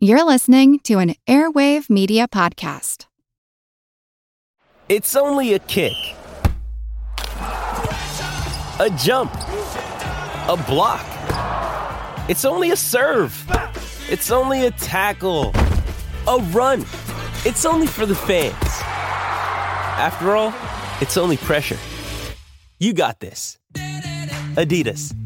You're listening to an Airwave Media Podcast. It's only a kick, a jump, a block. It's only a serve. It's only a tackle, a run. It's only for the fans. After all, it's only pressure. You got this. Adidas.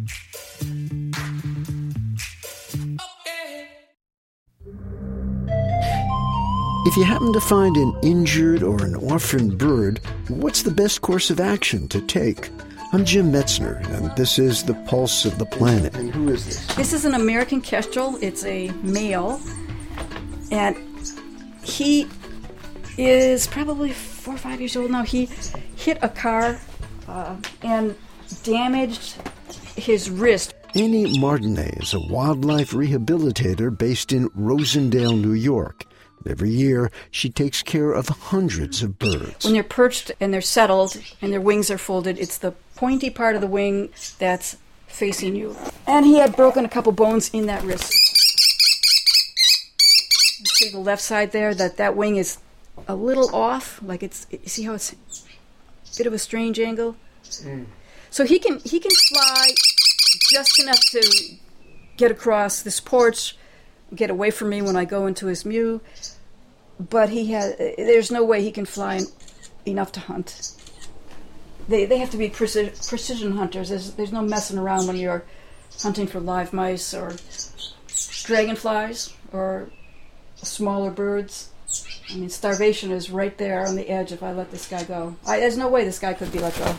If you happen to find an injured or an orphaned bird, what's the best course of action to take? I'm Jim Metzner, and this is The Pulse of the Planet. And who is this? This is an American kestrel. It's a male, and he is probably four or five years old now. He hit a car uh, and damaged his wrist. Annie Mardiney is a wildlife rehabilitator based in Rosendale, New York. Every year, she takes care of hundreds of birds. When they're perched and they're settled and their wings are folded, it's the pointy part of the wing that's facing you. And he had broken a couple bones in that wrist. You see the left side there that that wing is a little off, like it's you see how it's a bit of a strange angle. Mm. So he can he can fly just enough to get across this porch, get away from me when I go into his mew. But he has there's no way he can fly enough to hunt. They they have to be preci- precision hunters. There's there's no messing around when you're hunting for live mice or dragonflies or smaller birds. I mean, starvation is right there on the edge if I let this guy go. I, there's no way this guy could be let go.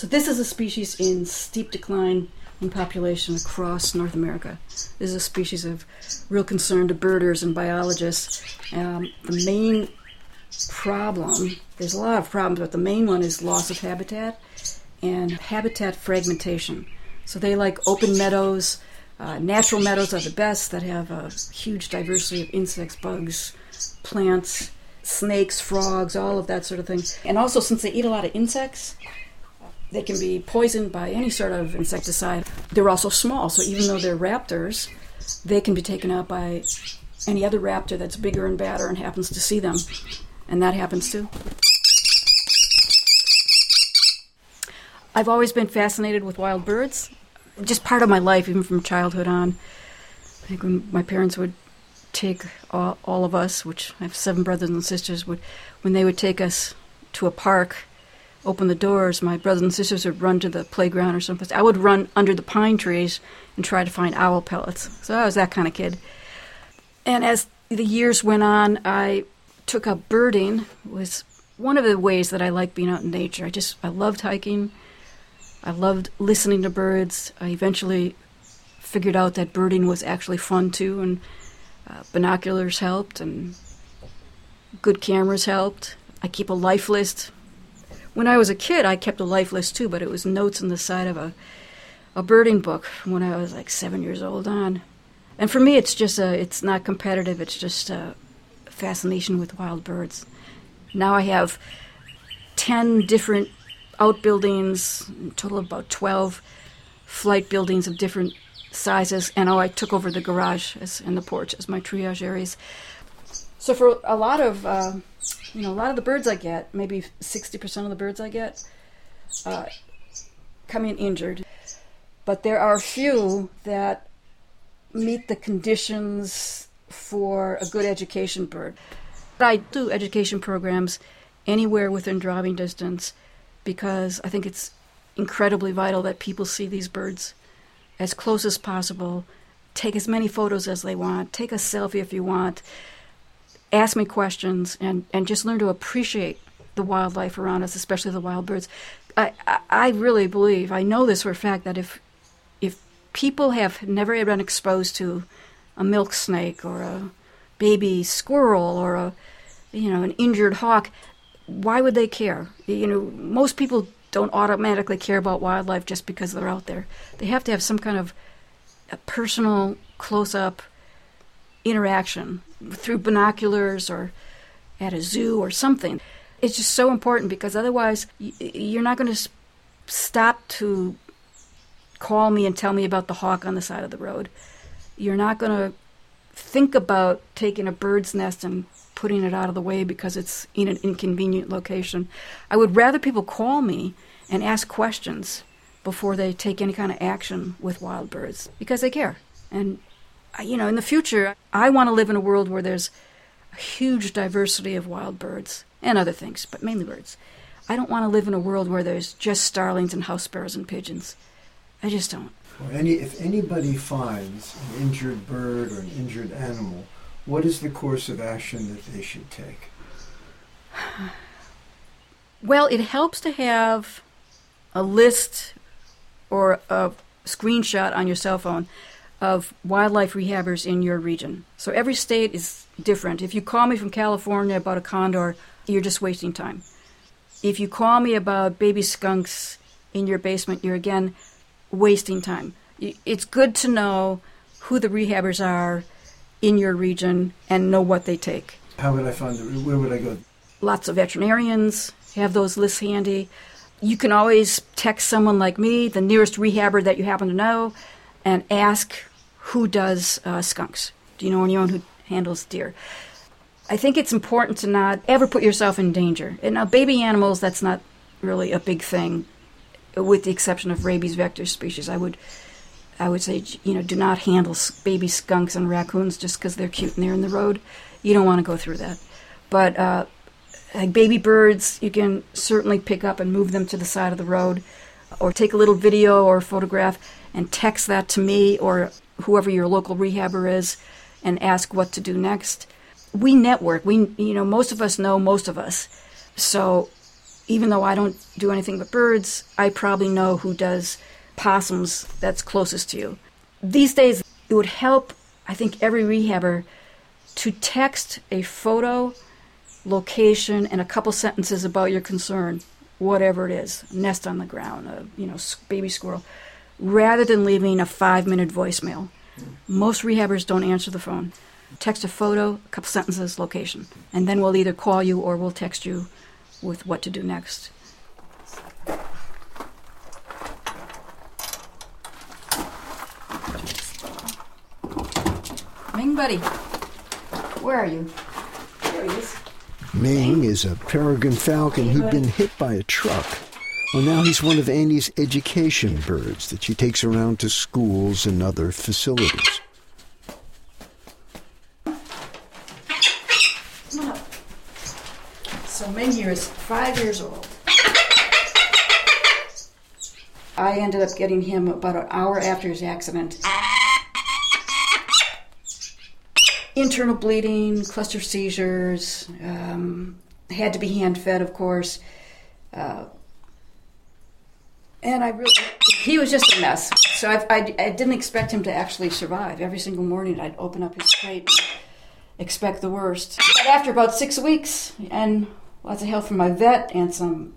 So this is a species in steep decline in population across North America. This is a species of real concern to birders and biologists. Um, the main problem, there's a lot of problems, but the main one is loss of habitat and habitat fragmentation. So they like open meadows. Uh, natural meadows are the best that have a huge diversity of insects, bugs, plants, snakes, frogs, all of that sort of thing. And also, since they eat a lot of insects, they can be poisoned by any sort of insecticide. They're also small, so even though they're raptors, they can be taken out by any other raptor that's bigger and badder and happens to see them. And that happens too. I've always been fascinated with wild birds. Just part of my life, even from childhood on. I think when my parents would take all, all of us, which I have seven brothers and sisters, would when they would take us to a park, open the doors, my brothers and sisters would run to the playground or someplace. I would run under the pine trees and try to find owl pellets. So I was that kind of kid. And as the years went on, I took up birding. Was one of the ways that I like being out in nature. I just I loved hiking. I loved listening to birds. I eventually figured out that birding was actually fun too, and uh, binoculars helped, and good cameras helped. I keep a life list. When I was a kid, I kept a life list too, but it was notes on the side of a a birding book when I was like seven years old on. And for me, it's just a, it's not competitive. It's just a fascination with wild birds. Now I have ten different outbuildings, total of about twelve flight buildings of different sizes, and oh, I took over the garage as, and the porch as my triage areas. So for a lot of, uh, you know, a lot of the birds I get, maybe sixty percent of the birds I get, uh, come in injured, but there are few that meet the conditions for a good education bird. I do education programs anywhere within driving distance because I think it's incredibly vital that people see these birds as close as possible, take as many photos as they want, take a selfie if you want, ask me questions, and, and just learn to appreciate the wildlife around us, especially the wild birds. I, I, really believe, I know this for a fact, that if if people have never been exposed to a milk snake or a baby squirrel or a you know an injured hawk, why would they care? You know, most people don't automatically care about wildlife just because they're out there. They have to have some kind of a personal, close-up interaction through binoculars or at a zoo or something. It's just so important because otherwise you're not going to stop to call me and tell me about the hawk on the side of the road. You're not going to think about taking a bird's nest and putting it out of the way because it's in an inconvenient location. I would rather people call me and ask questions before they take any kind of action with wild birds because they care. And, you know, in the future, I want to live in a world where there's a huge diversity of wild birds and other things, but mainly birds. I don't want to live in a world where there's just starlings and house sparrows and pigeons. I just don't. Well, any, if anybody finds an injured bird or an injured animal, what is the course of action that they should take? Well, it helps to have a list or a screenshot on your cell phone of wildlife rehabbers in your region. So every state is different. If you call me from California about a condor, you're just wasting time. If you call me about baby skunks in your basement, you're again wasting time. It's good to know who the rehabbers are in your region and know what they take. How would I find it? Where would I go? Lots of veterinarians have those lists handy. You can always text someone like me, the nearest rehabber that you happen to know, and ask who does uh, skunks. Do you know anyone who handles deer? I think it's important to not ever put yourself in danger. And now, baby animals, that's not really a big thing, with the exception of rabies vector species. I would I would say, you know, do not handle baby skunks and raccoons just because they're cute and they're in the road. You don't want to go through that. But uh, like baby birds, you can certainly pick up and move them to the side of the road, or take a little video or photograph and text that to me or whoever your local rehabber is, and ask what to do next. We network. We, you know, most of us know most of us. So even though I don't do anything but birds, I probably know who does possums that's closest to you. These days, it would help, I think, every rehabber to text a photo, location, and a couple sentences about your concern, whatever it is nest on the ground, a you know, baby squirrel, rather than leaving a five minute voicemail. Most rehabbers don't answer the phone. Text a photo, a couple sentences, location, and then we'll either call you or we'll text you with what to do next. Ming buddy, where are you? There he is. Ming is a peregrine falcon who'd been hit by a truck. Well, now he's one of Annie's education birds that she takes around to schools and other facilities. So Ming here is five years old. I ended up getting him about an hour after his accident. internal bleeding, cluster seizures, um, had to be hand fed, of course. Uh, and I really, he was just a mess. So I, I, I, didn't expect him to actually survive. Every single morning I'd open up his crate and expect the worst. But after about six weeks and lots of help from my vet and some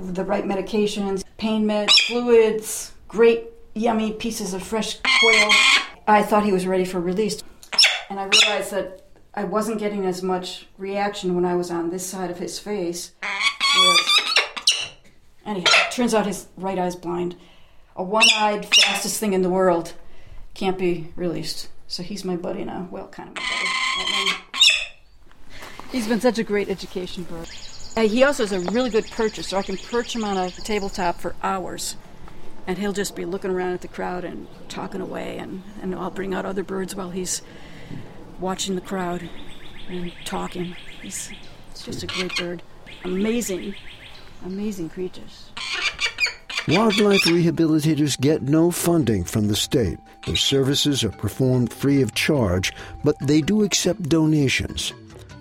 the right medications, pain meds, fluids, great yummy pieces of fresh quail, I thought he was ready for release and I realized that I wasn't getting as much reaction when I was on this side of his face. Anyhow, turns out his right eye's blind. A one-eyed, fastest thing in the world can't be released. So he's my buddy now. Well, kind of my buddy. He's been such a great education bird. Uh, he also is a really good percher, so I can perch him on a tabletop for hours. And he'll just be looking around at the crowd and talking away, and, and I'll bring out other birds while he's watching the crowd and talking. He's, it's just a great bird. Amazing, amazing creatures. Wildlife rehabilitators get no funding from the state. Their services are performed free of charge, but they do accept donations.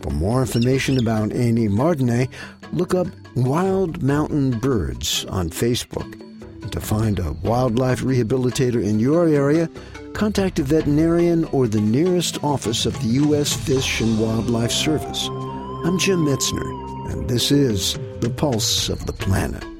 For more information about Annie Mardiney, look up Wild Mountain Birds on Facebook. And to find a wildlife rehabilitator in your area, contact a veterinarian or the nearest office of the U.S. Fish and Wildlife Service. I'm Jim Metzner, and this is The Pulse of the Planet.